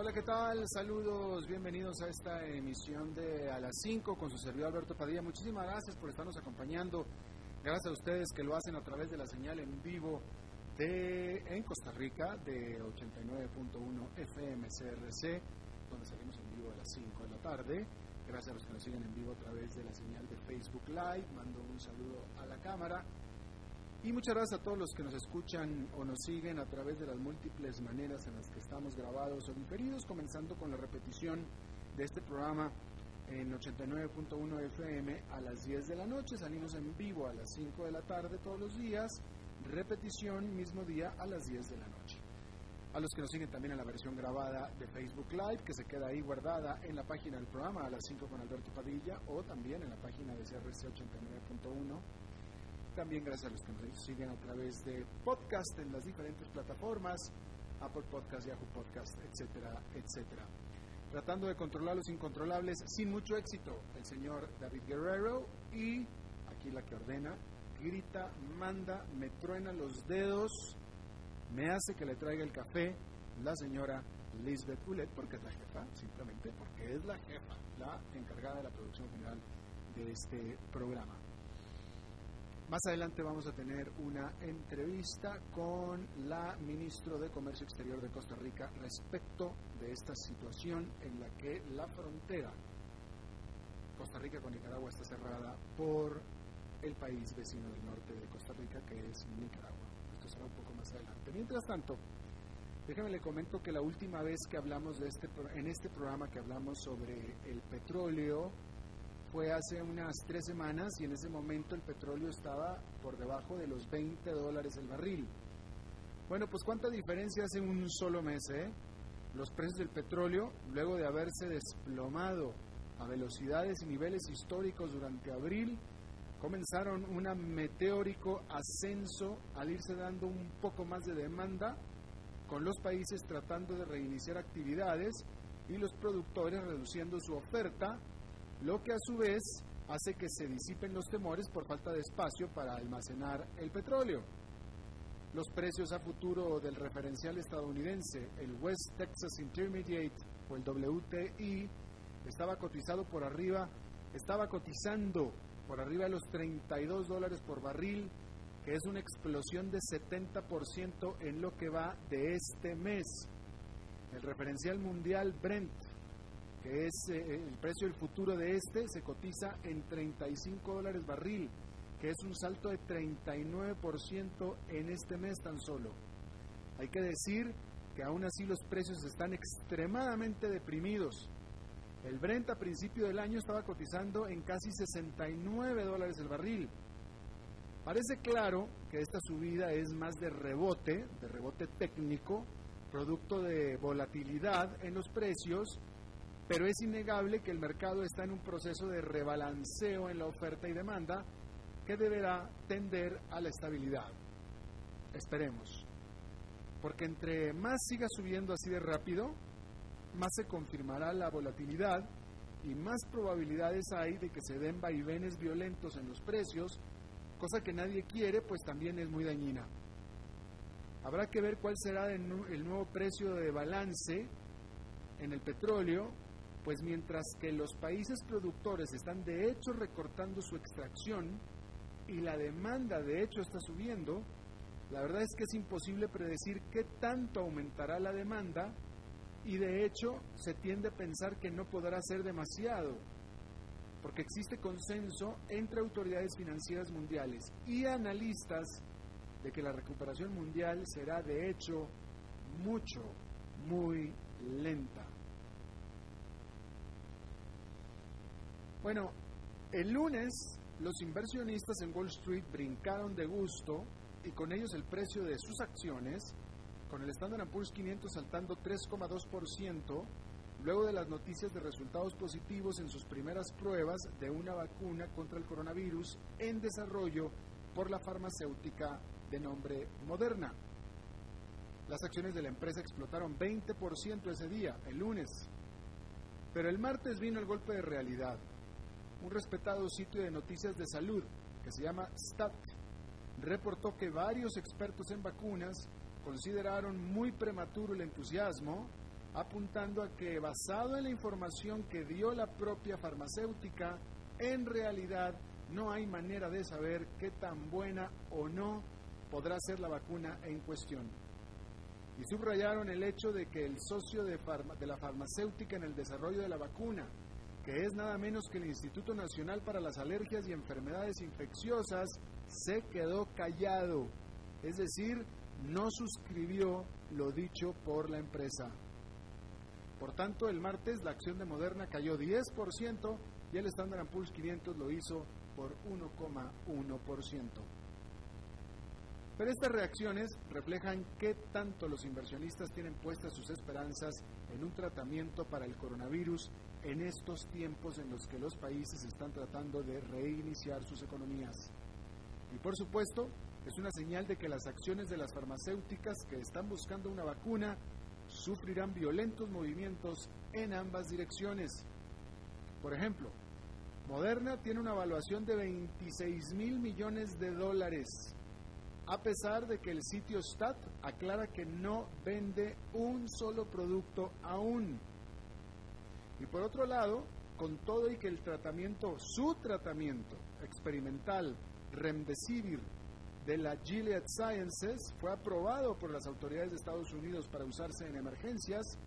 Hola, ¿qué tal? Saludos, bienvenidos a esta emisión de A las 5 con su servidor Alberto Padilla. Muchísimas gracias por estarnos acompañando. Gracias a ustedes que lo hacen a través de la señal en vivo de en Costa Rica de 89.1 FM CRC, donde salimos en vivo a las 5 de la tarde. Gracias a los que nos siguen en vivo a través de la señal de Facebook Live. Mando un saludo a la cámara. Y muchas gracias a todos los que nos escuchan o nos siguen a través de las múltiples maneras en las que estamos grabados o diferidos, comenzando con la repetición de este programa en 89.1 FM a las 10 de la noche. Salimos en vivo a las 5 de la tarde todos los días. Repetición mismo día a las 10 de la noche. A los que nos siguen también en la versión grabada de Facebook Live, que se queda ahí guardada en la página del programa a las 5 con Alberto Padilla o también en la página de CRC 89.1 también gracias a los que nos siguen a través de podcast en las diferentes plataformas, Apple Podcast, Yahoo Podcast, etcétera, etcétera. Tratando de controlar los incontrolables sin mucho éxito, el señor David Guerrero y aquí la que ordena, grita, manda, me truena los dedos, me hace que le traiga el café la señora Lisbeth Ulet, porque es la jefa, simplemente porque es la jefa, la encargada de la producción general de este programa. Más adelante vamos a tener una entrevista con la ministro de Comercio Exterior de Costa Rica respecto de esta situación en la que la frontera Costa Rica con Nicaragua está cerrada por el país vecino del norte de Costa Rica que es Nicaragua. Esto será un poco más adelante. Mientras tanto, déjame le comento que la última vez que hablamos de este en este programa que hablamos sobre el petróleo fue hace unas tres semanas y en ese momento el petróleo estaba por debajo de los 20 dólares el barril. Bueno, pues cuánta diferencia hace un solo mes, ¿eh? Los precios del petróleo, luego de haberse desplomado a velocidades y niveles históricos durante abril, comenzaron un meteórico ascenso al irse dando un poco más de demanda, con los países tratando de reiniciar actividades y los productores reduciendo su oferta lo que a su vez hace que se disipen los temores por falta de espacio para almacenar el petróleo. Los precios a futuro del referencial estadounidense, el West Texas Intermediate o el WTI, estaba cotizado por arriba, estaba cotizando por arriba de los 32 dólares por barril, que es una explosión de 70% en lo que va de este mes. El referencial mundial Brent es eh, el precio del futuro de este, se cotiza en 35 dólares barril, que es un salto de 39% en este mes tan solo. Hay que decir que aún así los precios están extremadamente deprimidos. El Brent a principio del año estaba cotizando en casi 69 dólares el barril. Parece claro que esta subida es más de rebote, de rebote técnico, producto de volatilidad en los precios pero es innegable que el mercado está en un proceso de rebalanceo en la oferta y demanda que deberá tender a la estabilidad. Esperemos. Porque entre más siga subiendo así de rápido, más se confirmará la volatilidad y más probabilidades hay de que se den vaivenes violentos en los precios, cosa que nadie quiere, pues también es muy dañina. Habrá que ver cuál será el nuevo precio de balance en el petróleo pues mientras que los países productores están de hecho recortando su extracción y la demanda de hecho está subiendo, la verdad es que es imposible predecir qué tanto aumentará la demanda y de hecho se tiende a pensar que no podrá ser demasiado, porque existe consenso entre autoridades financieras mundiales y analistas de que la recuperación mundial será de hecho mucho, muy lenta. Bueno, el lunes los inversionistas en Wall Street brincaron de gusto y con ellos el precio de sus acciones, con el Standard Poor's 500 saltando 3,2%, luego de las noticias de resultados positivos en sus primeras pruebas de una vacuna contra el coronavirus en desarrollo por la farmacéutica de nombre Moderna. Las acciones de la empresa explotaron 20% ese día, el lunes. Pero el martes vino el golpe de realidad. Un respetado sitio de noticias de salud, que se llama STAT, reportó que varios expertos en vacunas consideraron muy prematuro el entusiasmo, apuntando a que basado en la información que dio la propia farmacéutica, en realidad no hay manera de saber qué tan buena o no podrá ser la vacuna en cuestión. Y subrayaron el hecho de que el socio de, de, la farmacéutica en el desarrollo de la vacuna, que es nada menos que el Instituto Nacional para las Alergias y Enfermedades Infecciosas, se quedó callado. Es decir, no suscribió lo dicho por la empresa. Por tanto, el martes la acción de Moderna cayó 10% y el Standard Poor's 500 lo hizo por 1,1%. Pero estas reacciones reflejan qué tanto los inversionistas tienen puestas sus esperanzas en un tratamiento para el coronavirus en estos tiempos en los que los países están tratando de reiniciar sus economías. Y por supuesto, es una señal de que las acciones de las farmacéuticas que están buscando una vacuna sufrirán violentos movimientos en ambas direcciones. Por ejemplo, Moderna tiene una evaluación de 26 mil millones de dólares, a pesar de que el sitio STAT aclara que no vende un solo producto aún. Y por otro lado, con todo y que el tratamiento, su tratamiento experimental, Remdesivir, de la Gilead Sciences fue aprobado por las autoridades de Estados Unidos para usarse en emergencias,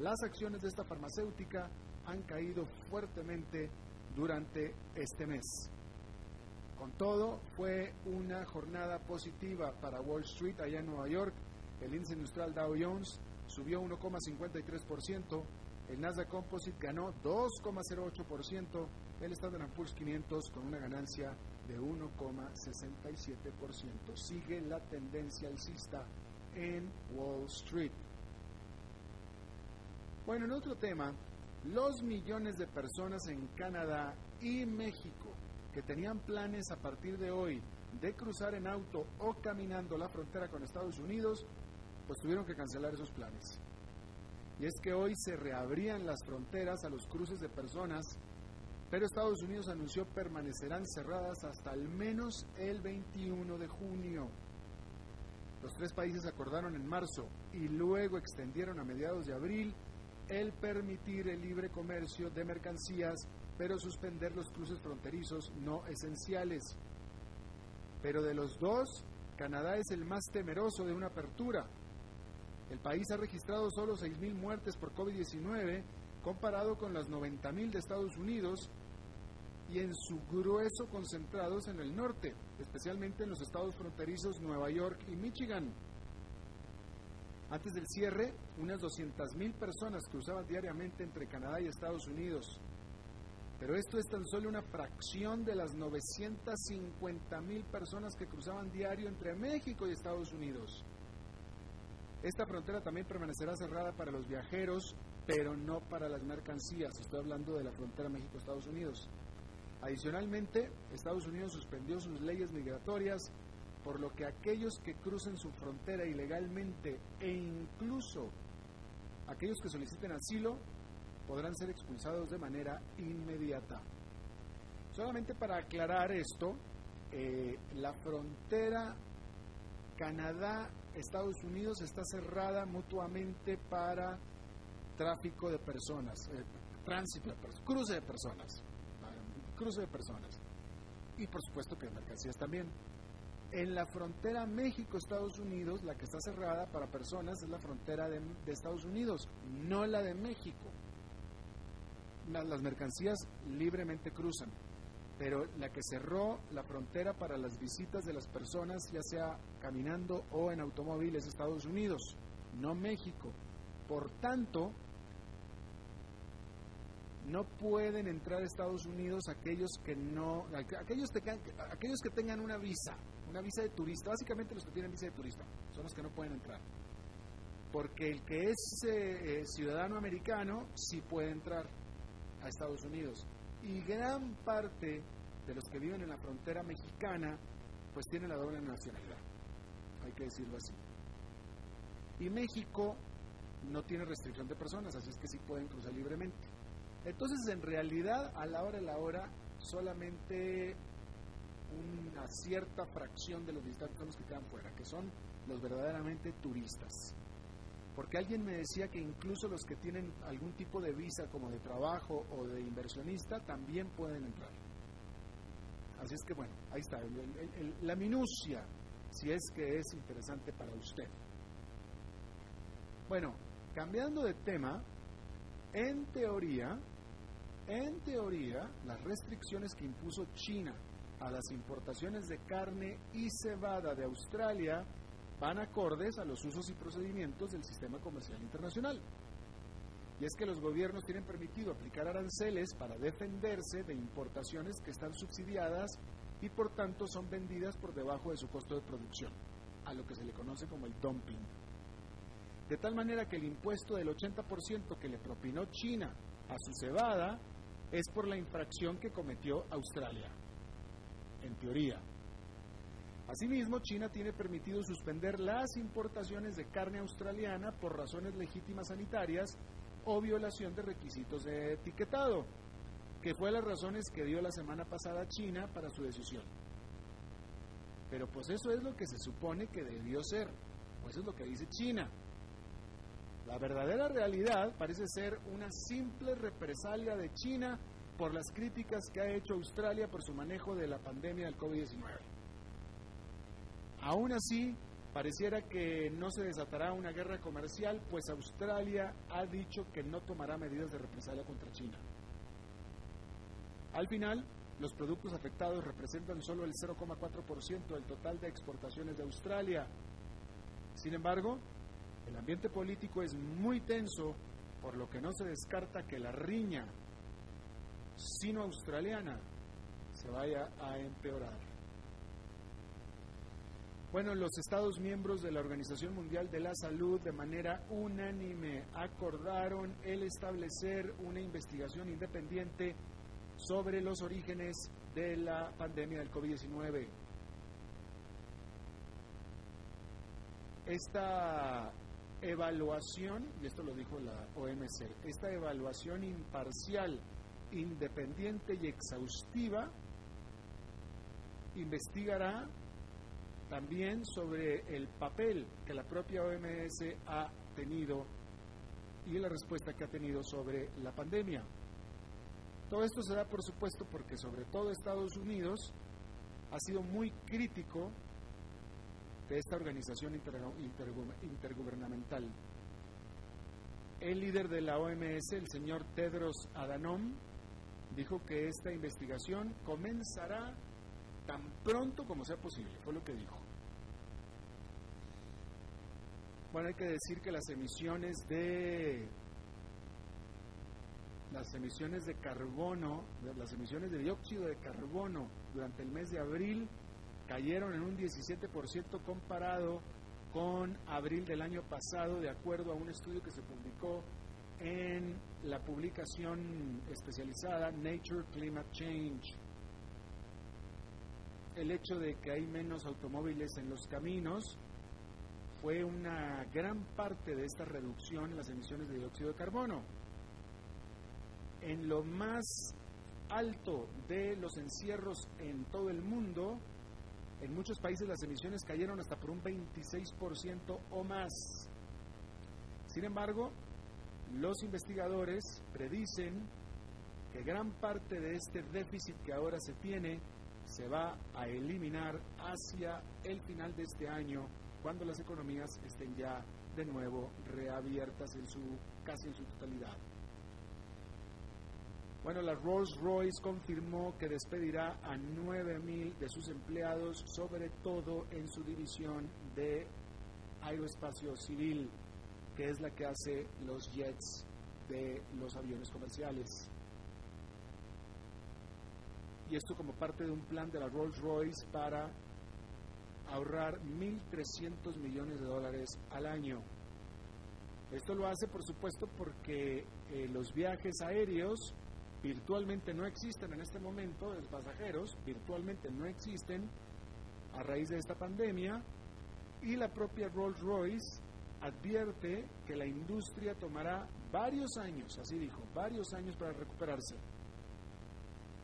las acciones de esta farmacéutica han caído fuertemente durante este mes. Con todo, fue una jornada positiva para Wall Street allá en Nueva York. El índice industrial Dow Jones subió 1,53%, el Nasdaq Composite ganó 2,08%, el Standard Poor's 500 con una ganancia de 1,67%. Sigue la tendencia alcista en Wall Street. Bueno, en otro tema, los millones de personas en Canadá y México que tenían planes a partir de hoy de cruzar en auto o caminando la frontera con Estados Unidos, pues tuvieron que cancelar esos planes. Y es que hoy se reabrían las fronteras a los cruces de personas pero Estados Unidos anunció permanecerán cerradas hasta al menos el 21 de junio. Los tres países acordaron en marzo y luego extendieron a mediados de abril el permitir el libre comercio de mercancías, pero suspender los cruces fronterizos no esenciales. Pero de los dos, Canadá es el más temeroso de una apertura. El país ha registrado solo 6.000 muertes por COVID-19 comparado con las 90.000 de Estados Unidos y en su grueso concentrados en el norte, especialmente en los estados fronterizos Nueva York y Michigan. Antes del cierre, unas 200.000 personas cruzaban diariamente entre Canadá y Estados Unidos. Pero esto es tan solo una fracción de las 950.000 personas que cruzaban diario entre México y Estados Unidos. Esta frontera también permanecerá cerrada para los viajeros, pero no para las mercancías. Estoy hablando de la frontera México-Estados Unidos. Adicionalmente, Estados Unidos suspendió sus leyes migratorias, por lo que aquellos que crucen su frontera ilegalmente e incluso aquellos que soliciten asilo podrán ser expulsados de manera inmediata. Solamente para aclarar esto, eh, la frontera Canadá-Estados Unidos está cerrada mutuamente para tráfico de personas, eh, tránsito de personas, cruce de personas cruce de personas. Y por supuesto que mercancías también. En la frontera México-Estados Unidos, la que está cerrada para personas es la frontera de, Estados Unidos, no la de México. las mercancías libremente cruzan, pero la que cerró la frontera para las visitas de las personas, ya sea caminando o en automóvil, es Estados Unidos, no México. Por tanto, no pueden entrar a Estados Unidos aquellos que no, aquellos, aquellos que tengan una visa, una visa de turista, básicamente los que tienen visa de turista, son los que no pueden entrar. porque el que es eh, eh, ciudadano americano sí puede entrar a Estados Unidos. Y gran parte de los que viven en la frontera mexicana, pues tienen la doble nacionalidad, hay que decirlo así. Y México no tiene restricción de personas, así es que sí pueden cruzar libremente. Entonces, en realidad, a la hora de la hora, solamente una cierta fracción de los visitantes son los que quedan fuera, que son los verdaderamente turistas. Porque alguien me decía que incluso los que tienen algún tipo de visa como de trabajo o de inversionista también pueden entrar. Así es que bueno, ahí está, la minucia, si es que es interesante para usted. Bueno, cambiando de tema, en teoría, en teoría, las restricciones que impuso China a las importaciones de carne y cebada de Australia van acordes a los usos y procedimientos del sistema comercial internacional. Y es que los gobiernos tienen permitido aplicar aranceles para defenderse de importaciones que están subsidiadas y por tanto son vendidas por debajo de su costo de producción, a lo que se le conoce como el dumping. De tal manera que el impuesto del 80% que le propinó China a su cebada es por la infracción que cometió Australia, en teoría. Asimismo, China tiene permitido suspender las importaciones de carne australiana por razones legítimas sanitarias o violación de requisitos de etiquetado, que fue las razones que dio la semana pasada China para su decisión. Pero pues eso es lo que se supone que debió ser, pues eso es lo que dice China. La verdadera realidad parece ser una simple represalia de China por las críticas que ha hecho Australia por su manejo de la pandemia del COVID-19. Aún así, Pareciera que no se desatará una guerra comercial, pues Australia ha dicho que no tomará medidas de represalia contra China. Al final, los productos afectados representan solo el 0,4% del total de exportaciones de Australia. Sin embargo, el ambiente político es muy tenso, por lo que no se descarta que la riña sino-australiana se vaya a empeorar. Bueno, los Estados miembros de la Organización Mundial de la Salud de manera unánime acordaron el establecer una investigación independiente sobre los orígenes de la pandemia del COVID-19. Esta evaluación, y esto lo dijo la OMC, esta evaluación imparcial, independiente y exhaustiva investigará también sobre el papel que la propia OMS ha tenido y la respuesta que ha tenido sobre la pandemia. Todo esto se da, por supuesto, porque sobre todo Estados Unidos ha sido muy crítico de esta organización intergubernamental. El líder de la OMS, el señor Tedros Adhanom, dijo que esta investigación comenzará tan pronto como sea posible, fue lo que dijo. Bueno, hay que decir que las emisiones de las emisiones de carbono, las emisiones de dióxido de carbono durante el mes de abril cayeron en un 17% comparado con abril del año pasado, de acuerdo a un estudio que se publicó en la publicación especializada Nature Climate Change el hecho de que hay menos automóviles en los caminos fue una gran parte de esta reducción en las emisiones de dióxido de carbono. En lo más alto de los encierros en todo el mundo, en muchos países las emisiones cayeron hasta por un 26% o más. Sin embargo, los investigadores predicen que gran parte de este déficit que ahora se tiene se va a eliminar hacia el final de este año, cuando las economías estén ya de nuevo reabiertas en su casi en su totalidad. Bueno, la Rolls Royce confirmó que despedirá a 9.000 de sus empleados, sobre todo en su división de aeroespacio civil, que es la que hace los jets de los aviones comerciales y esto como parte de un plan de la Rolls Royce para ahorrar 1.300 millones de dólares al año. Esto lo hace, por supuesto, porque eh, los viajes aéreos virtualmente no existen en este momento, de pasajeros virtualmente no existen a raíz de esta pandemia y la propia Rolls Royce advierte que la industria tomará varios años, así dijo, varios años para recuperarse.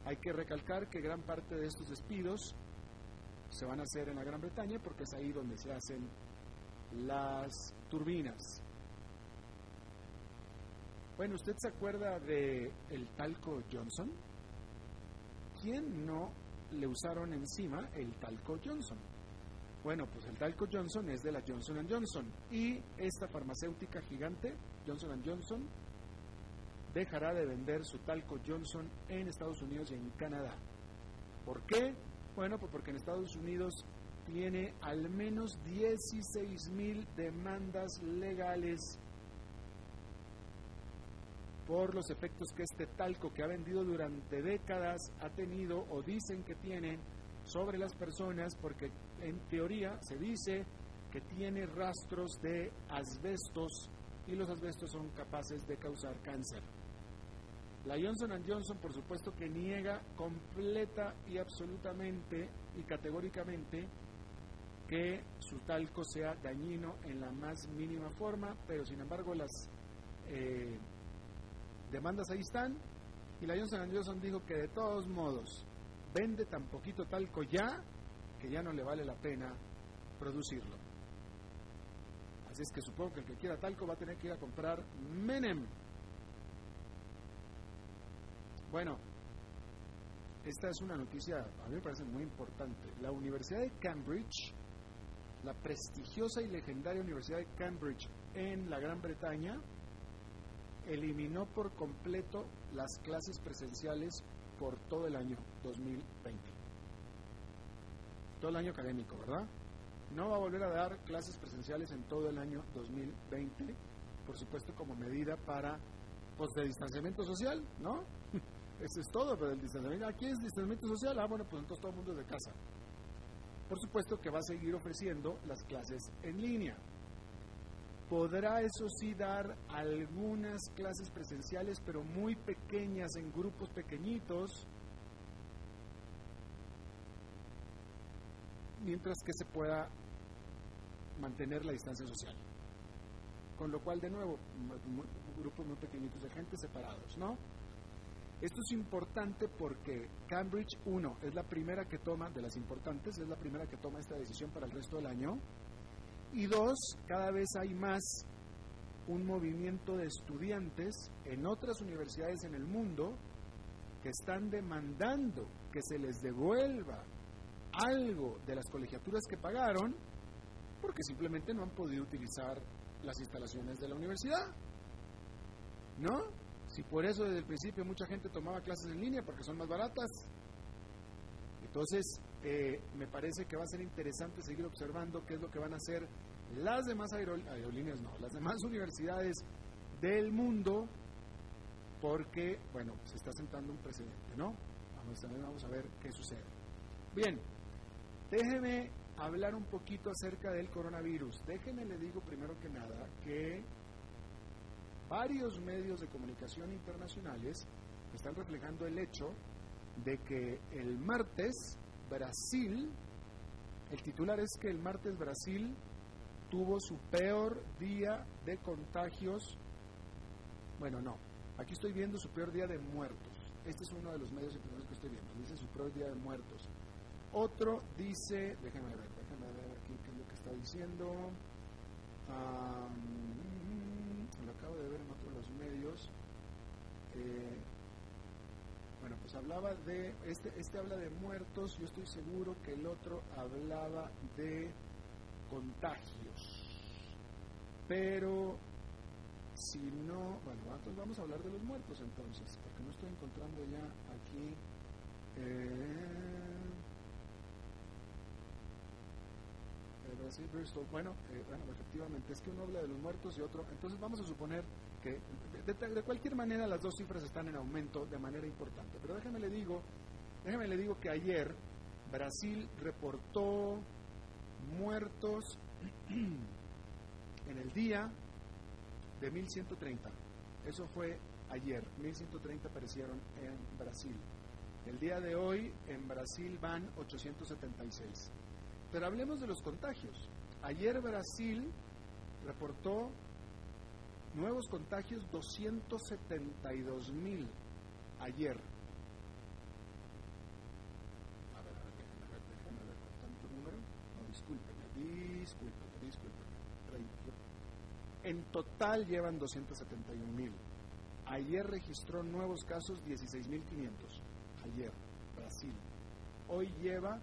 Hay que recalcar que gran parte de estos despidos se van a hacer en la Gran Bretaña porque es ahí donde se hacen las turbinas. Bueno, ¿usted se acuerda de el talco Johnson? ¿Quién no le usaron encima el talco Johnson? Bueno, pues el talco Johnson es de la Johnson Johnson y esta farmacéutica gigante, Johnson Johnson, dejará de vender su talco Johnson en Estados Unidos y en Canadá. ¿Por qué? Bueno, pues porque en Estados Unidos tiene al menos 16 mil demandas legales por los efectos que este talco que ha vendido durante décadas ha tenido o dicen que tiene sobre las personas, porque en teoría se dice que tiene rastros de asbestos y los asbestos son capaces de causar cáncer. La Johnson Johnson, por supuesto, que niega completa y absolutamente y categóricamente que su talco sea dañino en la más mínima forma, pero sin embargo las eh, demandas ahí están y la Johnson Johnson dijo que de todos modos vende tan poquito talco ya que ya no le vale la pena producirlo. Así es que supongo que el que quiera talco va a tener que ir a comprar Menem bueno, esta es una noticia, a mí me parece muy importante. La Universidad de Cambridge, la prestigiosa y legendaria Universidad de Cambridge en la Gran Bretaña, eliminó por completo las clases presenciales por todo el año 2020. Todo el año académico, ¿verdad? No va a volver a dar clases presenciales en todo el año 2020, por supuesto como medida para, pues, de distanciamiento social, ¿no? Eso es todo, pero el distanciamiento. Aquí es distanciamiento social. Ah, bueno, pues entonces todo el mundo es de casa. Por supuesto que va a seguir ofreciendo las clases en línea. Podrá, eso sí, dar algunas clases presenciales, pero muy pequeñas, en grupos pequeñitos, mientras que se pueda mantener la distancia social. Con lo cual, de nuevo, grupos muy pequeñitos de gente separados, ¿no? Esto es importante porque Cambridge, uno, es la primera que toma, de las importantes, es la primera que toma esta decisión para el resto del año. Y dos, cada vez hay más un movimiento de estudiantes en otras universidades en el mundo que están demandando que se les devuelva algo de las colegiaturas que pagaron porque simplemente no han podido utilizar las instalaciones de la universidad. ¿No? Si por eso desde el principio mucha gente tomaba clases en línea, porque son más baratas. Entonces, eh, me parece que va a ser interesante seguir observando qué es lo que van a hacer las demás aerolíneas, no, las demás universidades del mundo, porque, bueno, se está sentando un precedente, ¿no? Vamos a vamos a ver qué sucede. Bien, déjeme hablar un poquito acerca del coronavirus. Déjeme, le digo primero que nada que varios medios de comunicación internacionales están reflejando el hecho de que el martes Brasil, el titular es que el martes Brasil tuvo su peor día de contagios, bueno, no, aquí estoy viendo su peor día de muertos. Este es uno de los medios internacionales que estoy viendo, dice su peor día de muertos. Otro dice, déjenme ver, déjenme ver aquí qué es lo que está diciendo lo acabo de ver en otros Eh, bueno, pues hablaba de, este, este habla de muertos, yo estoy seguro que el otro hablaba de contagios. Pero si no, bueno, entonces vamos a hablar de los muertos entonces, porque no estoy encontrando ya aquí. Eh, bueno, eh, bueno, efectivamente, es que uno habla de los muertos y otro, entonces vamos a suponer de, cualquier manera las dos cifras están en aumento de manera importante. Pero déjeme le digo, déjeme le digo que ayer Brasil reportó muertos en el día de 1130. Eso fue ayer, 1130 aparecieron en Brasil. El día de hoy en Brasil van 876. Pero hablemos de los contagios. Ayer Brasil reportó nuevos contagios 272 mil ayer. A ver, a ver, déjame ver, déjame ver, ¿tanto número? No, discúlpeme, discúlpeme, discúlpeme. En total llevan 271 mil. Ayer registró nuevos casos 16.500. Ayer, Brasil. Hoy lleva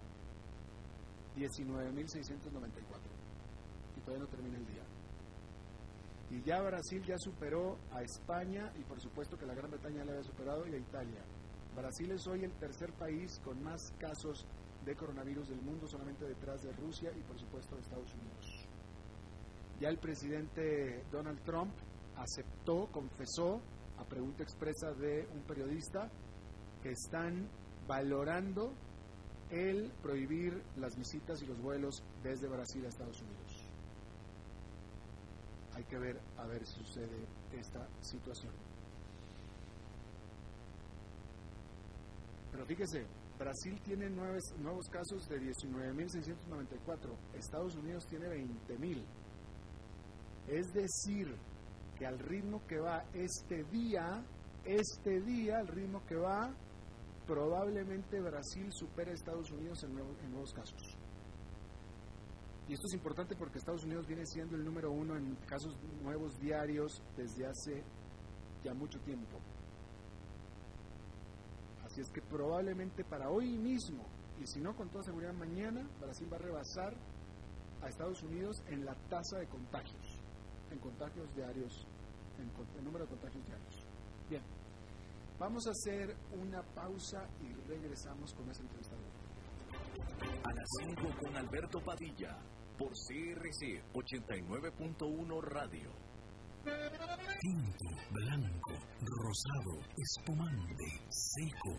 19.694. Y todavía no termina el día. Y ya Brasil ya superó a España y por supuesto que la Gran Bretaña le había superado y a Italia. Brasil es hoy el tercer país con más casos de coronavirus del mundo, solamente detrás de Rusia y por supuesto de Estados Unidos. Ya el presidente Donald Trump aceptó, confesó, a pregunta expresa de un periodista, que están valorando el prohibir las visitas y los vuelos desde Brasil a Estados Unidos. Hay que ver a ver si sucede esta situación. Pero fíjese, Brasil tiene nuevos casos de 19.694, Estados Unidos tiene 20.000. Es decir, que al ritmo que va este día, este día, al ritmo que va, probablemente Brasil supere a Estados Unidos en, en nuevos casos. Y esto es importante porque Estados Unidos viene siendo el número uno en casos nuevos diarios desde hace ya mucho tiempo. Así es que probablemente para hoy mismo, y si no con toda seguridad mañana, Brasil va a rebasar a Estados Unidos en la tasa de contagios, en contagios diarios, en el número de contagios diarios. Bien, vamos a hacer una pausa y regresamos con esa entrevista. A las 5 con Alberto Padilla, por CRC 89.1 Radio. Tinto, blanco, rosado, espumante, seco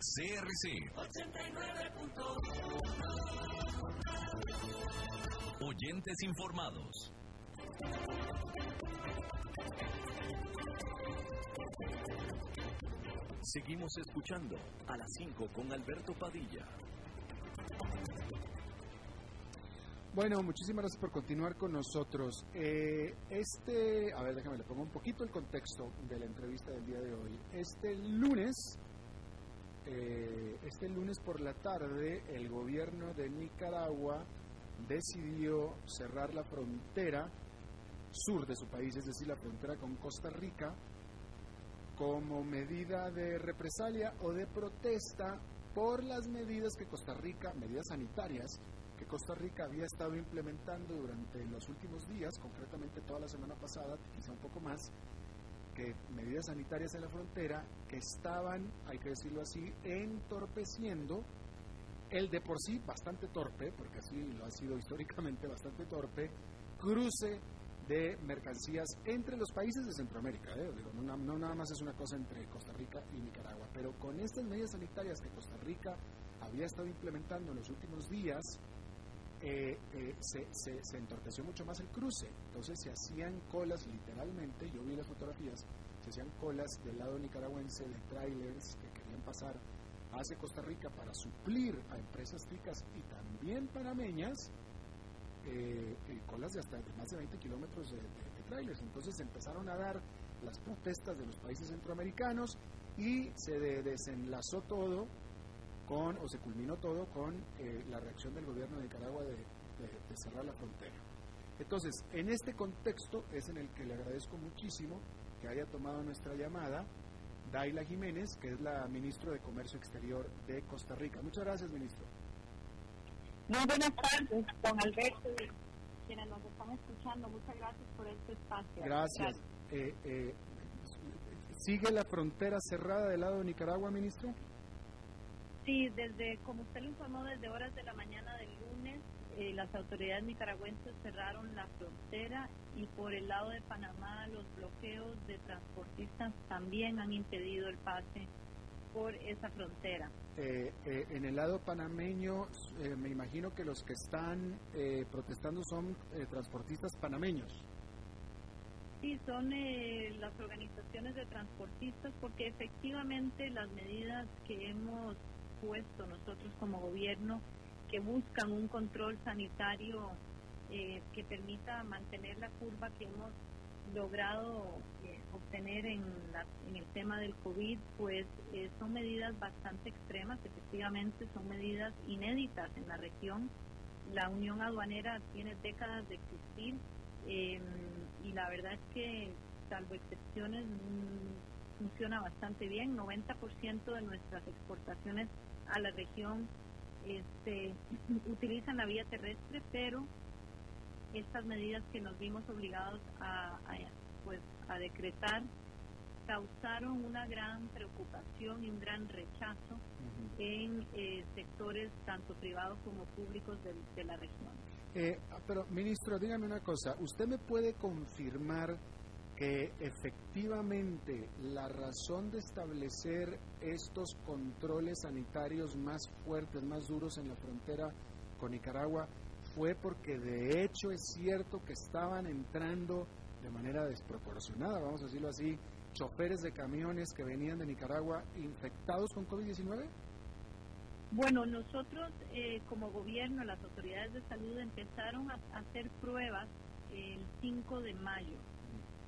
CRC 89.1 Oyentes informados. Seguimos escuchando a las 5 con Alberto Padilla. Bueno, muchísimas gracias por continuar con nosotros. Eh, este, a ver, déjame le pongo un poquito el contexto de la entrevista del día de hoy. Este lunes eh, este lunes por la tarde el gobierno de Nicaragua decidió cerrar la frontera sur de su país, es decir, la frontera con Costa Rica, como medida de represalia o de protesta por las medidas que Costa Rica, medidas sanitarias, que Costa Rica había estado implementando durante los últimos días, concretamente toda la semana pasada, quizá un poco más, medidas sanitarias en la frontera que estaban, hay que decirlo así, entorpeciendo el de por sí bastante torpe, porque así lo ha sido históricamente bastante torpe, cruce de mercancías entre los países de Centroamérica. ¿eh? no, no, nada más es una cosa entre Costa Rica y Nicaragua, pero con estas medidas sanitarias que Costa Rica había estado implementando en los últimos días, eh, eh, se, se, entorpeció mucho más el cruce. Entonces se hacían colas literalmente, yo vi las fotografías, se hacían colas del lado nicaragüense de trailers que querían pasar hacia Costa Rica para suplir a empresas ticas y también panameñas, eh, colas de hasta más de 20 kilómetros de, de trailers. Entonces empezaron a dar las protestas de los países centroamericanos y se desenlazó todo con, o se culminó todo con eh, la reacción del gobierno de Nicaragua de, cerrar la frontera. Entonces, en este contexto es en el que le agradezco muchísimo que haya tomado nuestra llamada Daila Jiménez, que es la ministra de Comercio Exterior de Costa Rica. Muchas gracias, ministro. Muy buenas tardes, don Alberto quienes nos están escuchando. Muchas gracias por este espacio. Gracias. Eh, eh, ¿Sigue la frontera cerrada del lado de Nicaragua, ministro? Sí, desde, como usted lo informó, desde horas de la mañana del lunes, eh, las autoridades nicaragüenses cerraron la frontera y por el lado de Panamá los bloqueos de transportistas también han impedido el pase por esa frontera. Eh, eh, en el lado panameño, me imagino que los que están protestando son transportistas panameños. Sí, son las organizaciones de transportistas porque efectivamente las medidas que hemos puesto nosotros como gobierno que buscan un control sanitario eh, que permita mantener la curva que hemos logrado eh, obtener en, en, el tema del COVID, pues eh, son medidas bastante extremas, efectivamente son medidas inéditas en la región. La Unión Aduanera tiene décadas de existir em, y la verdad es que, salvo excepciones, mm, funciona bastante bien. 90% de nuestras exportaciones a la región este, utilizan la vía terrestre, pero estas medidas que nos vimos obligados a, pues, a decretar causaron una gran preocupación y un gran rechazo en eh, sectores tanto privados como públicos de, la región. Eh, pero, ministro, dígame una cosa, ¿usted me puede confirmar que efectivamente la razón de establecer estos controles sanitarios más fuertes, más duros en la frontera con Nicaragua fue porque de hecho es cierto que estaban entrando de manera desproporcionada, vamos a decirlo así, choferes de camiones que venían de Nicaragua infectados con COVID-19? Bueno, nosotros eh, como gobierno, las autoridades de salud empezaron a hacer pruebas el 5 de mayo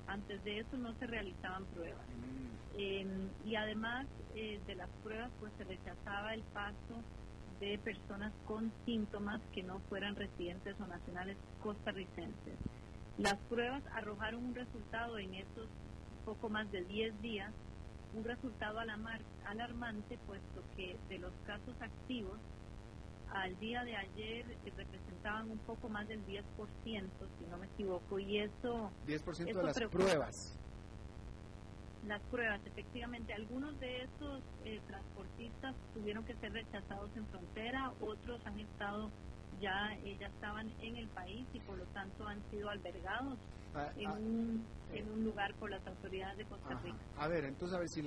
antes de eso no se realizaban pruebas. Em, y además eh, de las pruebas, pues se rechazaba el paso de personas con síntomas que no fueran residentes o nacionales costarricenses. Las pruebas arrojaron un resultado en estos poco más de 10 días, un resultado alarmante, puesto que de los casos activos, al día de ayer eh, representaban un poco más del 10%, si no me equivoco, y eso... 10% de las pruebas. Las pruebas, efectivamente. Algunos de esos eh, transportistas tuvieron que ser rechazados en frontera, otros han estado ya, eh, ya estaban en el país y por lo tanto han sido albergados ah, en, ah, un, en un lugar por las autoridades de Costa Rica. A ver, entonces, a ver, si,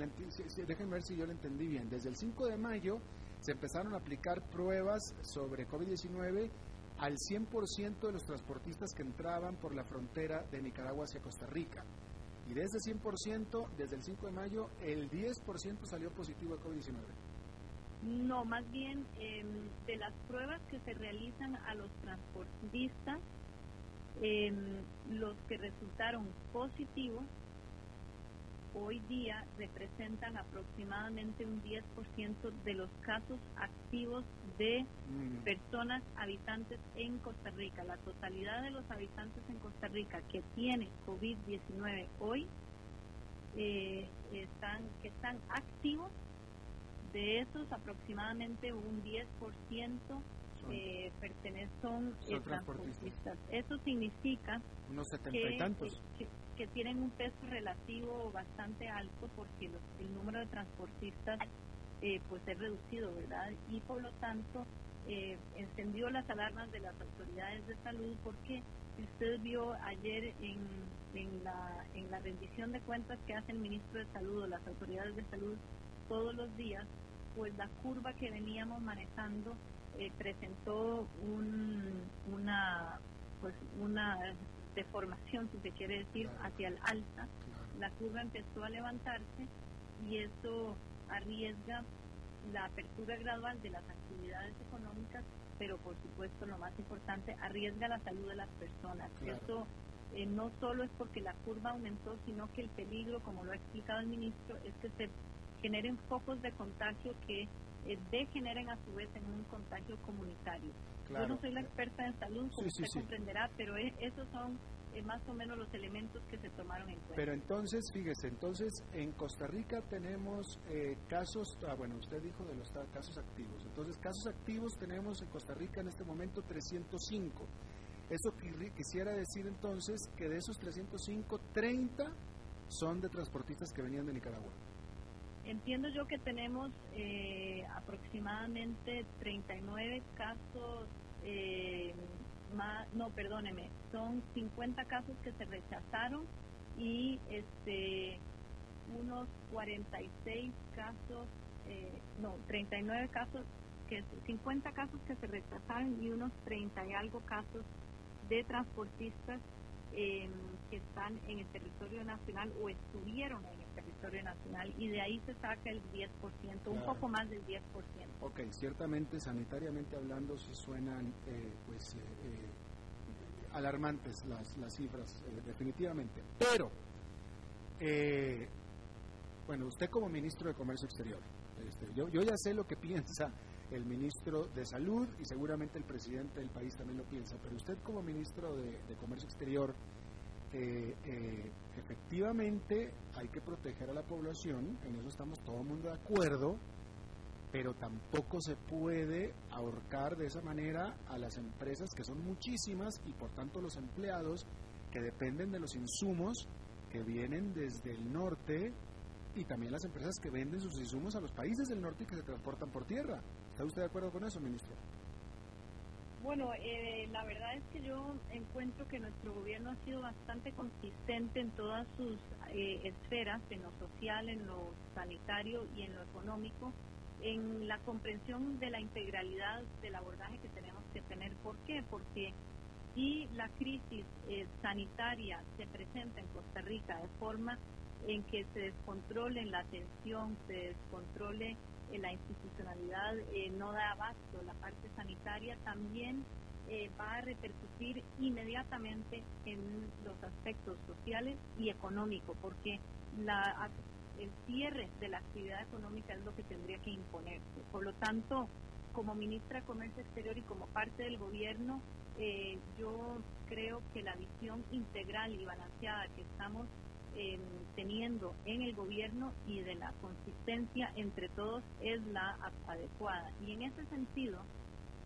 déjenme ver si yo lo entendí bien. Desde el 5 de mayo se empezaron a aplicar pruebas sobre COVID-19 al 100% de los transportistas que entraban por la frontera de Nicaragua hacia Costa Rica. Y de ese 100%, desde el 5 de mayo, el 10% salió positivo a COVID-19. No, más bien em, de las pruebas que se realizan a los transportistas, em, los que resultaron positivos hoy día representan aproximadamente un 10% de los casos activos de mm. personas habitantes en Costa Rica. La totalidad de los habitantes en Costa Rica que tienen COVID-19 hoy eh, están que están activos, de esos aproximadamente un 10% eh, pertenecen eh, transportistas. Eso significa unos setenta y tantos que tienen un peso relativo bastante alto porque el número de transportistas eh, pues es reducido, ¿verdad? Y por lo tanto eh, encendió las alarmas de las autoridades de salud porque usted vio ayer en, en, la, en la rendición de cuentas que hace el ministro de Salud o las autoridades de salud todos los días, pues la curva que veníamos manejando eh, presentó un, una pues una de formación, si se quiere decir, hacia el alza, la curva empezó a levantarse y eso arriesga la apertura gradual de las actividades económicas, pero por supuesto lo más importante, arriesga la salud de las personas. Eso eh, no solo es porque la curva aumentó, sino que el peligro, como lo ha explicado el ministro, es que se generen focos de contagio que eh, degeneren a su vez en un contagio comunitario. Yo no soy la experta en salud, como usted comprenderá, pero esos son eh, más o menos los elementos que se tomaron en cuenta. Pero entonces, fíjese, entonces en Costa Rica tenemos eh, casos, ah, bueno, usted dijo de los casos activos, entonces casos activos tenemos en Costa Rica en este momento 305. Eso quisiera decir entonces que de esos 305, 30 son de transportistas que venían de Nicaragua? Entiendo yo que tenemos eh, aproximadamente 39 casos, eh, más, no, perdóneme, son 50 casos que se rechazaron y este unos 46 casos, eh, no, 39 casos, que 50 casos que se rechazaron y unos 30 y algo casos de transportistas eh, que están en el territorio nacional o estuvieron en el territorio nacional y de ahí se saca el 10%, un poco más del 10%. Ok, ciertamente sanitariamente hablando sí suenan eh, pues eh, eh, alarmantes las, las cifras, definitivamente. Pero, bueno, usted como ministro de Comercio Exterior, este, yo, yo ya sé lo que piensa el ministro de Salud y seguramente el presidente del país también lo piensa, pero usted como ministro de, Comercio Exterior, eh, eh, efectivamente hay que proteger a la población, en eso estamos todo el mundo de acuerdo, pero tampoco se puede ahorcar de esa manera a las empresas que son muchísimas y por tanto los empleados que dependen de los insumos que vienen desde el norte y también las empresas que venden sus insumos a los países del norte y que se transportan por tierra. ¿Está usted de acuerdo con eso, ministro? Bueno, eh, la verdad es que yo encuentro que nuestro gobierno ha sido bastante consistente en todas sus eh, esferas, en lo social, en lo sanitario y en lo económico, en la comprensión de la integralidad del abordaje que tenemos que tener. ¿Por qué? Porque si la crisis eh, sanitaria se presenta en Costa Rica de forma en que se descontrole la atención, se descontrole la institucionalidad eh, no da abasto, la parte sanitaria también eh, va a repercutir inmediatamente en los aspectos sociales y económicos, porque el cierre de la actividad económica es lo que tendría que imponerse. Por lo tanto, como ministra de Comercio Exterior y como parte del gobierno, eh, yo creo que la visión integral y balanceada que estamos teniendo en el gobierno y de la consistencia entre todos es la adecuada. Y en ese sentido,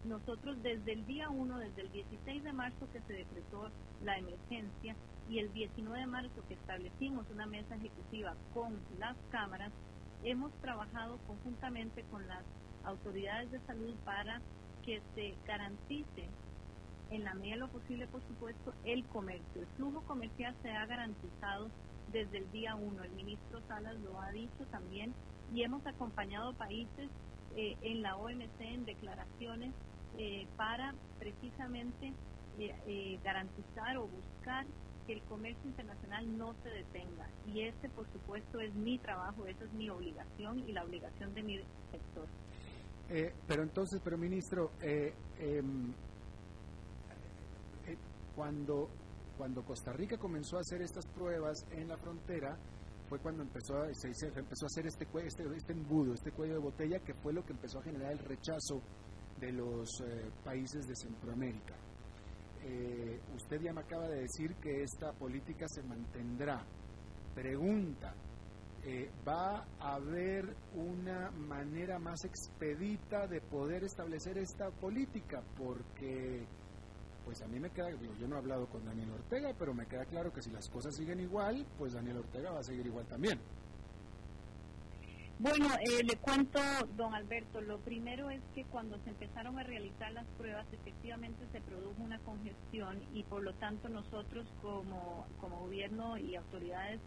nosotros desde el día 1, desde el 16 de marzo que se decretó la emergencia y el 19 de marzo que establecimos una mesa ejecutiva con las cámaras, hemos trabajado conjuntamente con las autoridades de salud para que se garantice en la medida de lo posible, por supuesto, el comercio. El flujo comercial se ha garantizado desde el día uno. El ministro Salas lo ha dicho también y hemos acompañado países eh, en la OMC en declaraciones eh, para precisamente eh, garantizar o buscar que el comercio internacional no se detenga. Y ese, por supuesto, es mi trabajo, esa es mi obligación y la obligación de mi sector. pero entonces, pero ministro, em, cuando cuando Costa Rica comenzó a hacer estas pruebas en la frontera, fue cuando empezó a, se, empezó a hacer este, este, este embudo, este cuello de botella, que fue lo que empezó a generar el rechazo de los eh, países de Centroamérica. Eh, usted ya me acaba de decir que esta política se mantendrá. Pregunta, eh, ¿va a haber una manera más expedita de poder establecer esta política? Porque pues a mí me queda, yo no he hablado con Daniel Ortega, pero me queda claro que si las cosas siguen igual, pues Daniel Ortega va a seguir igual también. Bueno, eh, le cuento, don Alberto, lo primero es que cuando se empezaron a realizar las pruebas, efectivamente se produjo una congestión y por lo tanto nosotros como, como gobierno y autoridades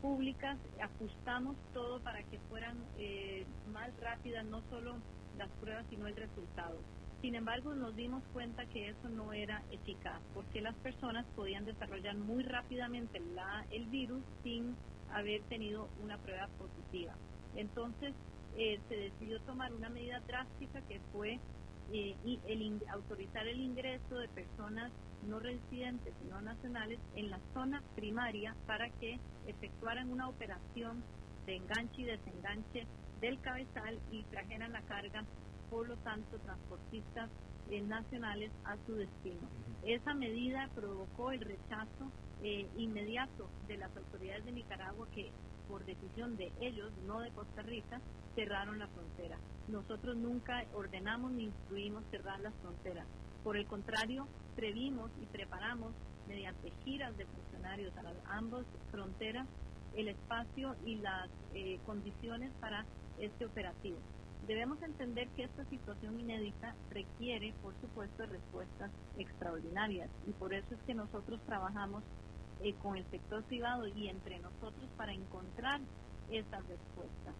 públicas ajustamos todo para que fueran eh, más rápidas, no solo las pruebas, sino el resultado. Sin embargo, nos dimos cuenta que eso no era eficaz, porque las personas podían desarrollar muy rápidamente el virus sin haber tenido una prueba positiva. Entonces, eh, se decidió tomar una medida drástica que fue eh, autorizar el ingreso de personas no residentes y no nacionales en la zona primaria para que efectuaran una operación de enganche y desenganche del cabezal y trajeran la carga por lo tanto transportistas eh, nacionales a su destino. Esa medida provocó el rechazo eh, inmediato de las autoridades de Nicaragua que por decisión de ellos, no de Costa Rica, cerraron la frontera. Nosotros nunca ordenamos ni instruimos cerrar las fronteras. Por el contrario, previmos y preparamos mediante giras de funcionarios a las ambas fronteras el espacio y las eh, condiciones para este operativo. Debemos entender que esta situación inédita requiere, por supuesto, respuestas extraordinarias y por eso es que nosotros trabajamos eh, con el sector privado y entre nosotros para encontrar esas respuestas.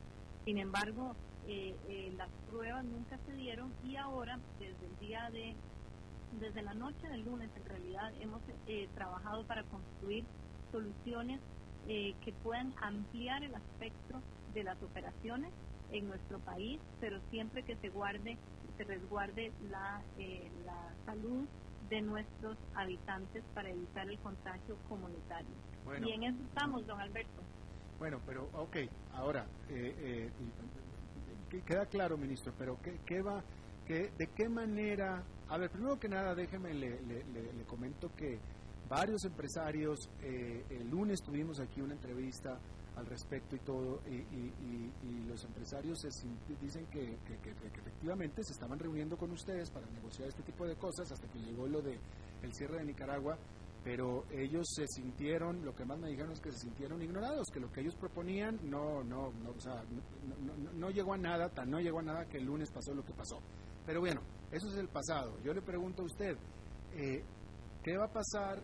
Sin embargo, eh, eh, las pruebas nunca se dieron y ahora, desde el día de, desde la noche del lunes, en realidad hemos trabajado para construir soluciones que puedan ampliar el aspecto de las operaciones en nuestro país, pero siempre que se guarde, se resguarde la, la salud de nuestros habitantes para evitar el contagio comunitario. y en eso estamos, don Alberto. Bueno, pero ok, ahora, eh, eh, queda claro, ministro, pero ¿qué, qué va, qué, de qué manera? A ver, primero que nada, déjeme, le, le, le, comento que varios empresarios, eh, el lunes tuvimos aquí una entrevista al respecto y todo, y, los empresarios se, dicen que, efectivamente se estaban reuniendo con ustedes para negociar este tipo de cosas hasta que llegó lo de el cierre de Nicaragua, pero ellos se sintieron, lo que más me dijeron es que se sintieron ignorados, que lo que ellos proponían no, no, no, o sea, no, llegó a nada, tan no llegó a nada que el lunes pasó lo que pasó. Pero bueno, eso es el pasado. Yo le pregunto a usted, eh, ¿qué va a pasar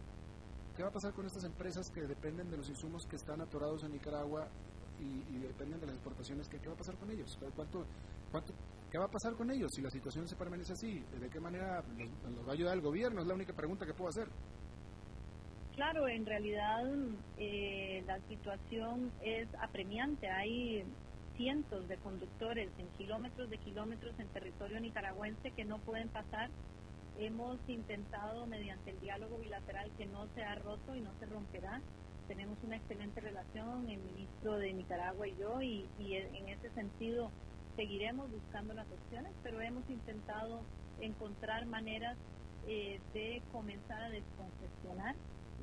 ¿Qué va a pasar con estas empresas que dependen de los insumos que están atorados en Nicaragua y, dependen de las exportaciones? ¿qué, ¿Qué, va a pasar con ellos? ¿Cuánto, ¿Qué va a pasar con ellos si la situación se permanece así? ¿De qué manera nos, va a ayudar el gobierno? Es la única pregunta que puedo hacer. Claro, en realidad eh, la situación es apremiante. Hay cientos de conductores en kilómetros de kilómetros en territorio nicaragüense que no pueden pasar Hemos intentado mediante el diálogo bilateral que no se ha roto y no se romperá. Tenemos una excelente relación, el ministro de Nicaragua y yo, y, en ese sentido seguiremos buscando las opciones, pero hemos intentado encontrar maneras eh, de comenzar a descongestionar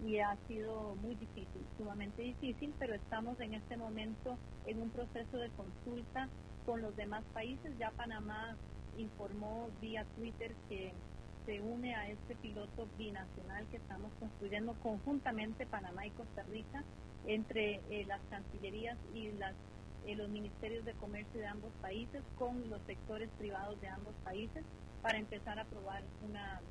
y ha sido muy difícil, sumamente difícil, pero estamos en este momento en un proceso de consulta con los demás países. Ya Panamá informó vía Twitter que se une a este piloto binacional que estamos construyendo conjuntamente Panamá y Costa Rica entre eh, las cancillerías y las, eh, los ministerios de comercio de ambos países con los sectores privados de ambos países para empezar a probar una,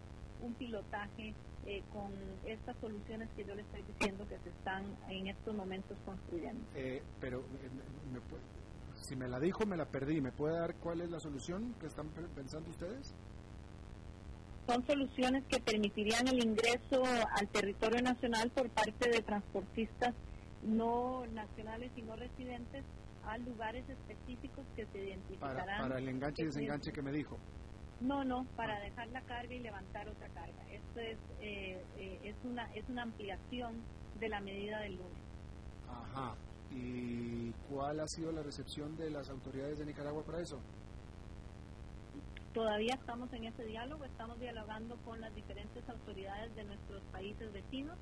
un pilotaje eh, con estas soluciones que yo le estoy diciendo que se están en estos momentos construyendo. pero si me la dijo, me la perdí. ¿Me puede dar cuál es la solución que están pensando ustedes? Son soluciones que permitirían el ingreso al territorio nacional por parte de transportistas no nacionales y no residentes a lugares específicos que se identificarán. Para, el enganche y desenganche que me dijo. No, no, para dejar la carga y levantar otra carga. Esto es, eh, eh, es, una, es una ampliación de la medida del lunes. Ajá. ¿Y cuál ha sido la recepción de las autoridades de Nicaragua para eso? Todavía estamos en ese diálogo, estamos dialogando con las diferentes autoridades de nuestros países vecinos.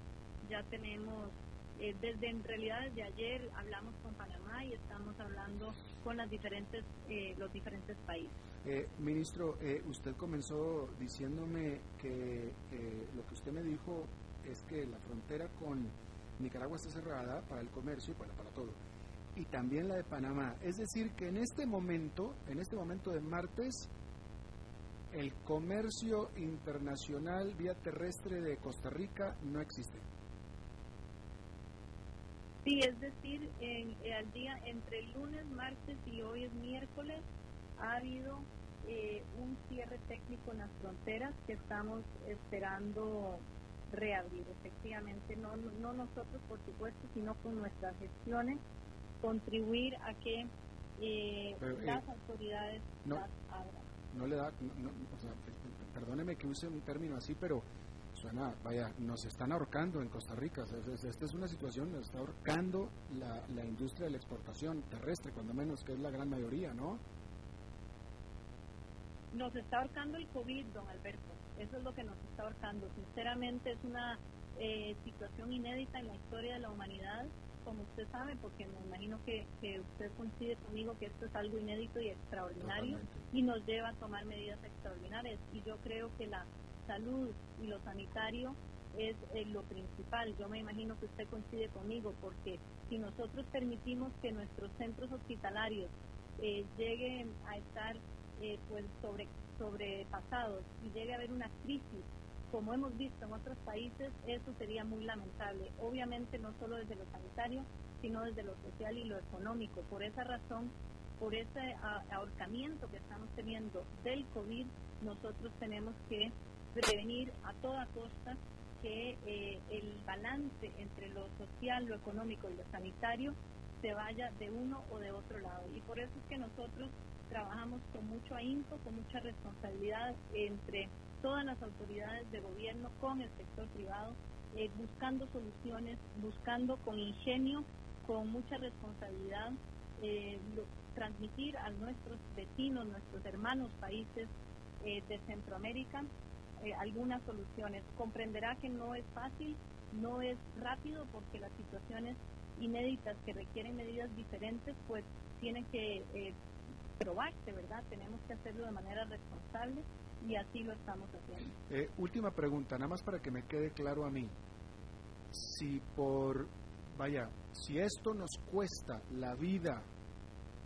Ya tenemos, eh, desde en realidad desde ayer hablamos con Panamá y estamos hablando con las diferentes, eh, los diferentes países. Eh, ministro, usted comenzó diciéndome que lo que usted me dijo es que la frontera con Nicaragua está cerrada para el comercio y para, para todo y también la de Panamá. Es decir, que en este momento, en este momento de martes, el comercio internacional vía terrestre de Costa Rica no existe. Sí, es decir, en, eh, al día entre el lunes, martes y hoy es miércoles, ha habido eh, un cierre técnico en las fronteras que estamos esperando reabrir. Efectivamente, no, no nosotros, por supuesto, sino con nuestras gestiones, contribuir a que eh, las autoridades las abran no le da, perdóneme que use un término así, pero suena, vaya, nos están ahorcando en Costa Rica. Esta es una situación, nos está ahorcando la, la industria de la exportación terrestre, cuando menos, que es la gran mayoría, ¿no? Nos está ahorcando el COVID, don Alberto. Eso es lo que nos está ahorcando. Sinceramente, es una eh, situación inédita en la historia de la humanidad como usted sabe, porque me imagino que, usted coincide conmigo que esto es algo inédito y extraordinario y nos lleva a tomar medidas extraordinarias. Y yo creo que la salud y lo sanitario es eh, lo principal. Yo me imagino que usted coincide conmigo, porque si nosotros permitimos que nuestros centros hospitalarios eh, lleguen a estar eh, pues sobre, sobrepasados y llegue a haber una crisis, como hemos visto en otros países, eso sería muy lamentable. Obviamente no solo desde lo sanitario, sino desde lo social y lo económico. Por esa razón, por ese ahorcamiento que estamos teniendo del COVID, nosotros tenemos que prevenir a toda costa que eh, el balance entre lo social, lo económico y lo sanitario se vaya de uno o de otro lado. Y por eso es que nosotros trabajamos con mucho ahínco, con mucha responsabilidad entre todas las autoridades de gobierno con el sector privado, eh, buscando soluciones, buscando con ingenio, con mucha responsabilidad, eh, transmitir a nuestros vecinos, nuestros hermanos países de Centroamérica eh, algunas soluciones. Comprenderá que no es fácil, no es rápido, porque las situaciones inéditas que requieren medidas diferentes, pues tienen que eh, probarse, ¿verdad? Tenemos que hacerlo de manera responsable y así lo estamos haciendo. Eh, última pregunta, nada más para que me quede claro a mí. Si por, vaya, si esto nos cuesta la vida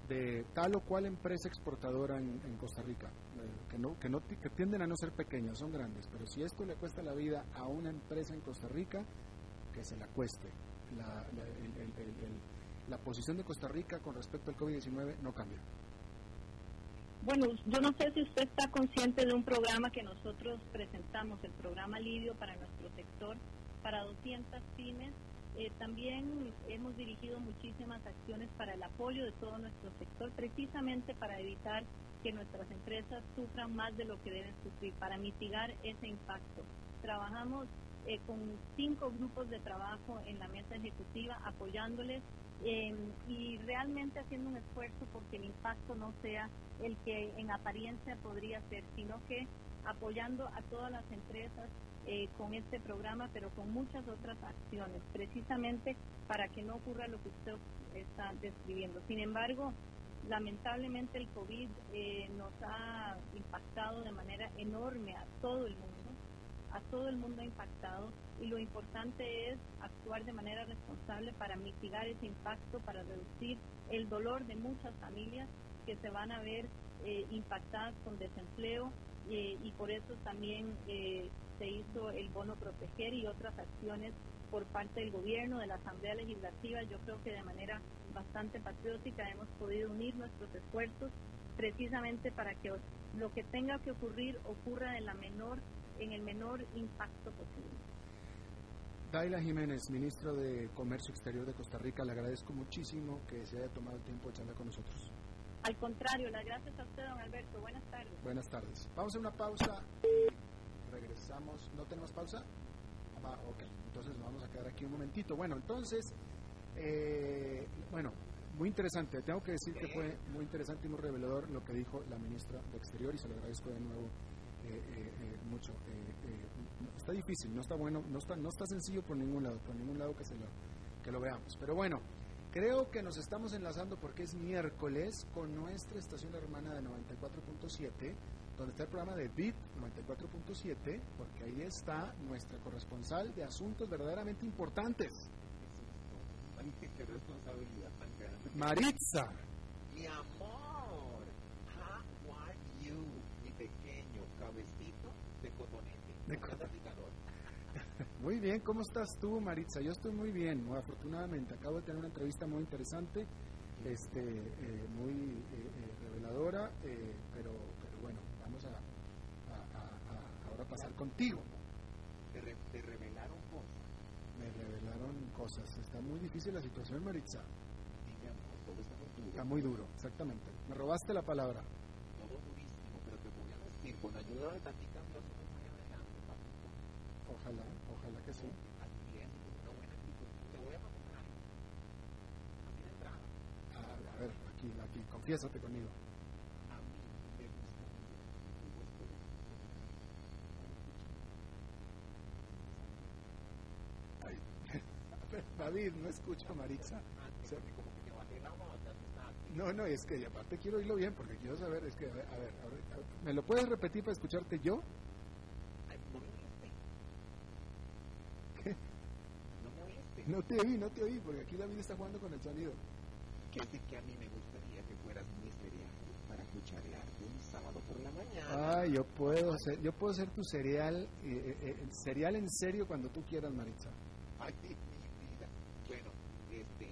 de tal o cual empresa exportadora en, Costa Rica, eh, que, no, que, no, que tienden a no ser pequeñas, son grandes, pero si esto le cuesta la vida a una empresa en Costa Rica, que se la cueste. La, la posición de Costa Rica con respecto al COVID-19 no cambia. Bueno, yo no sé si usted está consciente de un programa que nosotros presentamos, el programa Alivio para nuestro sector, para 200 pymes eh, también hemos dirigido muchísimas acciones para el apoyo de todo nuestro sector, precisamente para evitar que nuestras empresas sufran más de lo que deben sufrir, para mitigar ese impacto. Trabajamos eh, con cinco grupos de trabajo en la mesa ejecutiva apoyándoles em, y realmente haciendo un esfuerzo porque el impacto no sea el que en apariencia podría ser, sino que apoyando a todas las empresas eh, con este programa, pero con muchas otras acciones, precisamente para que no ocurra lo que usted está describiendo. Sin embargo, lamentablemente el COVID eh, nos ha impactado de manera enorme a todo el mundo, a todo el mundo impactado y lo importante es actuar de manera responsable para mitigar ese impacto, para reducir el dolor de muchas familias que se van a ver eh, impactadas con desempleo y por eso también se hizo el bono proteger y otras acciones por parte del gobierno, de la Asamblea Legislativa. Yo creo que de manera bastante patriótica hemos podido unir nuestros esfuerzos precisamente para que lo que tenga que ocurrir ocurra en la menor en el menor impacto posible. Daila Jiménez, ministro de Comercio Exterior de Costa Rica, le agradezco muchísimo que se haya tomado el tiempo de charlar con nosotros. Al contrario, las gracias a usted, don Alberto. Buenas tardes. Buenas tardes. Vamos a una pausa regresamos. ¿No tenemos pausa? Ah, ok, entonces nos vamos a quedar aquí un momentito. Bueno, entonces, eh, bueno, muy interesante. Tengo que decir que fue muy interesante y muy revelador lo que dijo la ministra de Exterior y se lo agradezco de nuevo mucho. está difícil, no está bueno, no está, no está sencillo por ningún lado, por ningún lado que, se lo, que lo veamos. Pero bueno, creo que nos estamos enlazando porque es miércoles con nuestra estación hermana de 94.7 donde está el programa de BIT 94.7, porque ahí está nuestra corresponsal de asuntos verdaderamente importantes. Qué responsabilidad tan grande. Maritza. Mi amor, De. Muy bien, ¿cómo estás tú, Maritza? Yo estoy muy bien, afortunadamente. Acabo de tener una entrevista muy interesante, este, eh, muy eh, eh, reveladora, pero a, pasar contigo. Te, revelaron cosas. Me revelaron cosas. Está muy difícil la situación, Maritza. está muy duro. exactamente. Me robaste la palabra. Todo durísimo, pero te voy a decir, con ayuda de Tatica, Ojalá, ojalá que sí. A ver, aquí, aquí, confiésate conmigo. David, no escucha a Maritza. No, no, es que aparte quiero oírlo bien porque quiero saber, es que, a ver, a ver, ¿me lo puedes repetir para escucharte yo? No te oí, no te oí, porque aquí David está jugando con el sonido. Que es de que a mí me gustaría que fueras mi cereal para cucharearte un sábado por la mañana. Ah, yo puedo ser, yo puedo ser tu cereal, eh, eh, eh, cereal en serio cuando tú quieras, Maritza. Ay, mi vida. Bueno, este,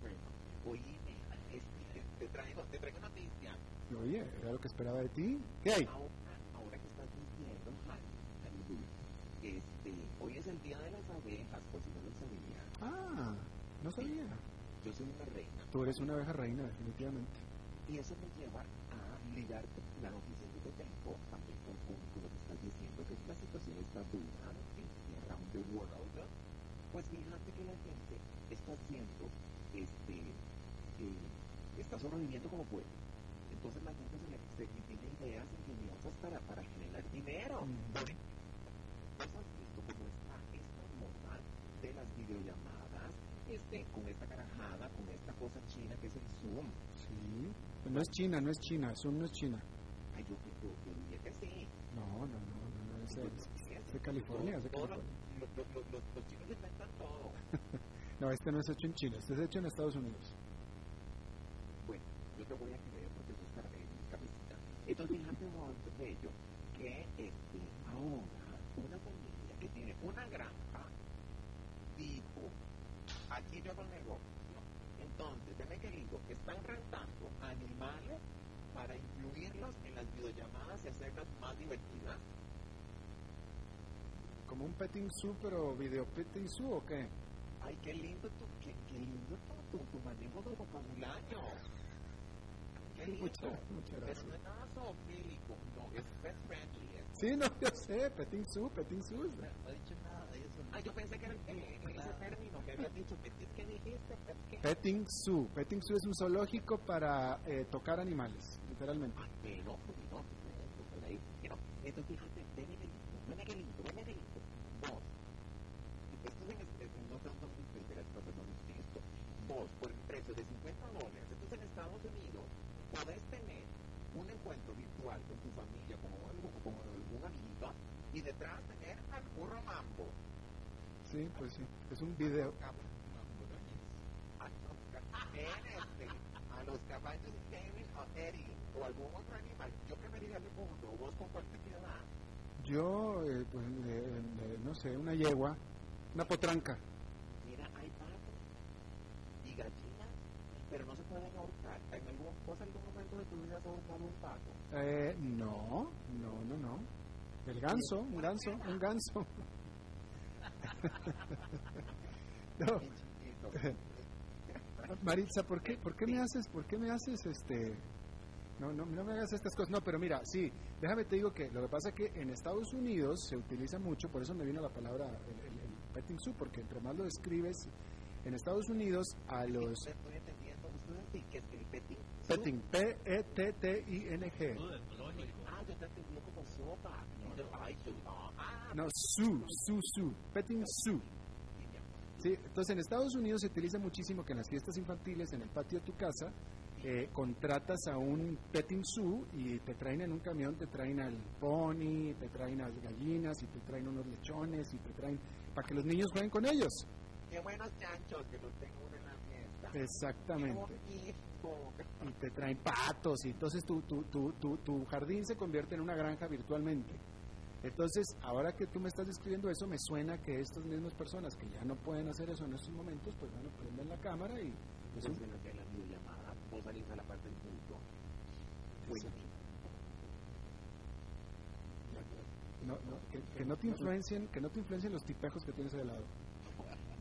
bueno, oíme, este, te traigo, te traigo noticia. Oye, era lo que esperaba de ti. ¿Qué hay ahora que estás diciendo, ay, aleluya, este, hoy es el día de las abejas, por si no lo sabía. Ah, no sabía. Yo soy una reina. Tú eres una abeja reina, definitivamente. Y eso me lleva a ligarte la noticia que te tengo también con con lo que estás diciendo, que la situación está dura en around the world. Pues fíjate que la gente está haciendo, este, eh, está sobreviviendo como puede. Entonces la gente se le se tiene ideas ingeniosas para, para generar dinero. Mm. Por ejemplo, ¿Vos has visto cómo está esta moda de las videollamadas este, con esta carajada, con esta cosa china que es el Zoom? Sí. No es China, no es China, Zoom no es China. Ay, yo, yo, yo diría que sí. No, no, no, no, no es, es- de California, es de California. Los, los, los, los, chinos inventan todo. No, este no es hecho en China, este es hecho en Estados Unidos. Bueno, yo te voy a creer porque tú estás en mi cabecita. Entonces, fíjate, bello, que este, ahora una familia que tiene una granja tipo, aquí yo hago el negocio. Entonces, deme que digo que están rentando animales para incluirlos en las videollamadas y hacerlas más divertidas. Como un petting zoo, pero video petting zoo o qué? Ay, qué lindo tu, qué, qué lindo tu, tu, tu manejo del vocabulario. Qué lindo. Muchas, muchas Es gracias. es nada zoofílico, no, es pet friendly. Sí, no, yo sé, petting zoo, petting zoo. es- No he dicho nada de eso. Ah, yo pensé que era el, el- el- ese término que habías dicho, es que dijiste, qué. Petting zoo. Petting zoo es un zoológico para eh, tocar animales, literalmente. Ah, pero, pues, no, pues, pero, entonces fíjate, ven qué lindo, ven qué lindo, ven qué lindo. Vos, esto es en, en, no tanto de las personas esto. Vos, por el precio de 50 dólares, entonces en Estados Unidos, podés tener un encuentro virtual con tu familia, como algo, como algún amiguito, y detrás tener al burro mambo. Sí, pues sí. Es un video. A los, en caballos Kevin o Eddie, o algún otro animal. Yo preferiría el mundo, vos con cuál te quedas. Yo, eh, pues, eh, eh, no sé, una yegua, una potranca. Mira, hay patos y gallinas, pero no se pueden ahorcar. ¿En algún, vos algún momento de tu vida has ahorcado un pato? Eh, no, no, no, no. El ganso, un ganso, un ganso. no. Maritza, ¿por qué, ¿por qué me haces, por qué me haces este... No, no, no me hagas estas cosas. No, pero mira, sí, déjame te digo que lo que pasa es que en Estados Unidos se utiliza mucho, por eso me vino la palabra el, el- el petting zoo, porque entre más lo describes, en Estados Unidos a los Sí, Estoy entendiendo. Ustedes sí que es que el petting. petting, E P-E-T-T-I-N-G. Zoológico. Ah, yo te entendí como sopa. No, zoo, zoo, zoo, petting zoo. Sí, entonces en Estados Unidos se utiliza muchísimo que en las fiestas infantiles, en el patio de tu casa, eh, contratas a un petting zoo y te traen en un camión, te traen al pony, te traen a las gallinas y te traen unos lechones y te traen para que los niños jueguen con ellos. Qué buenos chanchos que los tengo en la fiesta. Exactamente. Y te traen patos y entonces tu, tu, tu, tu, tu jardín se convierte en una granja virtualmente. Entonces, ahora que tú me estás describiendo eso, me suena que estas mismas personas que ya no pueden hacer eso en estos momentos, pues bueno, prenden la cámara y es un- Entonces, en que la videollamada, vos salís a la parte del punto. Bueno, no, no, que, que no te influencien, que no te influencien los tipejos que tienes ahí al lado.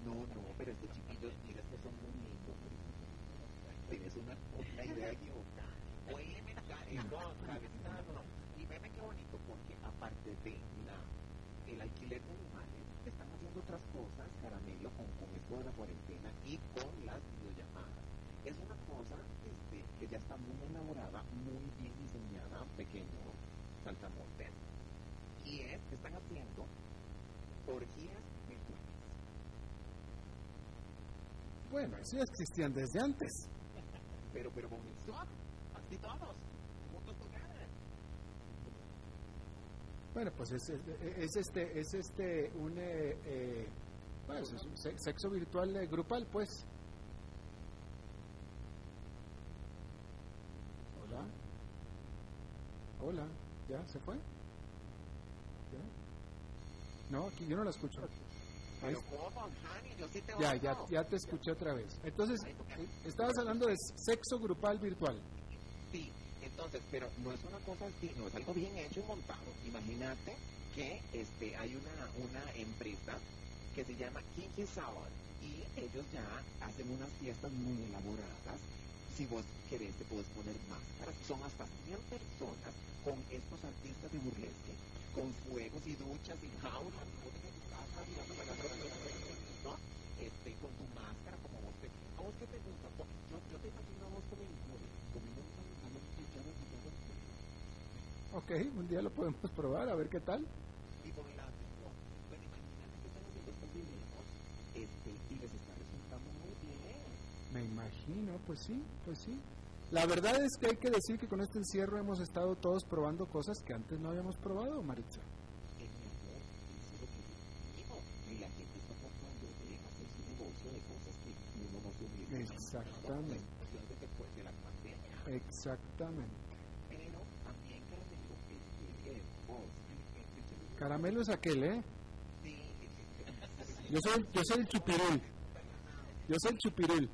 no, no, pero estos chiquillos, mira, estos son muy lindos. Tienes una, una idea equivocada. Oye, eh, no, cabecita, no, no. Y veme qué bonito, porque el alquiler de animales, están haciendo otras cosas, caramelo, con, con esto de la cuarentena y con las videollamadas. Es una cosa este, que ya está muy elaborada, muy bien diseñada, pequeño saltamontes. Y es que están haciendo orgías virtuales. Bueno, eso ya existían desde antes. Pero, pero con así todos, Bueno, pues es, es, es este, es este un, eh, eh, Pues, es un se- sexo virtual eh, grupal, pues. Hola. Hola. ¿Ya se fue? ¿Ya? No, aquí yo no la escucho. Ahí Pero ¿cómo, Hani? Yo sí te Ya, ya, ya te escuché otra vez. Entonces, eh, estabas hablando de sexo grupal virtual. Sí, entonces, pero no es una cosa así, no es algo bien hecho y montado. Imagínate que este hay una, una empresa que se llama Kinky Salon y ellos ya hacen unas fiestas muy elaboradas. Si vos querés, te puedes poner máscaras. Son hasta 100 personas con estos artistas de burlesque, con fuegos y duchas y jaulas. ¿no? Este, con tu máscara, como vos te... ¿A vos qué te gusta? Pues, Yo, yo te imagino a vos un pantalón cuchara y todo Ok, un día lo podemos probar, a ver qué tal. y bailando. ¿no? Pero imagínate que están haciendo estos videos este, y les está resultando muy bien. Me imagino, pues sí, pues sí. La verdad es que hay que decir que con este encierro hemos estado todos probando cosas que antes no habíamos probado, Maritza. Digo. Exactamente. pandemia. Exactamente. Pero también caramelo es aquel, ¿eh? Yo soy, yo soy el chupirul. Yo soy el chupirul.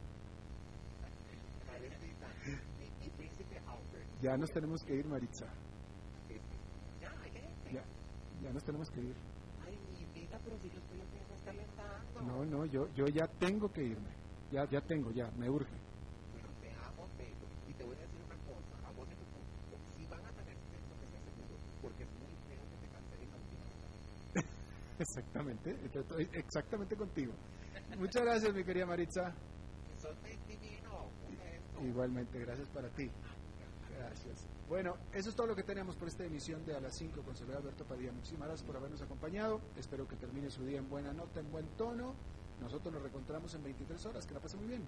Ya nos tenemos que ir, Maritza. Ya. Ya, nos tenemos que ir. No, no, yo, yo ya tengo que irme. Ya, ya tengo, ya, me urge. Pero te amo, Pedro. Y te voy a decir una cosa. A vos de tu público, si van a tener sexo, que sea seguro. Porque es muy feo que te cancelen la última hora. Exactamente, estoy exactamente contigo. Muchas gracias, mi querida Maritza. Sos divino. Igualmente, gracias para ti. Gracias. Bueno, eso es todo lo que tenemos por esta emisión de A las 5 con Soledad Alberto Padilla. Muchísimas gracias por habernos acompañado. Espero que termine su día en buena nota, en buen tono. Nosotros nos reencontramos en 23 horas. Que la pase muy bien.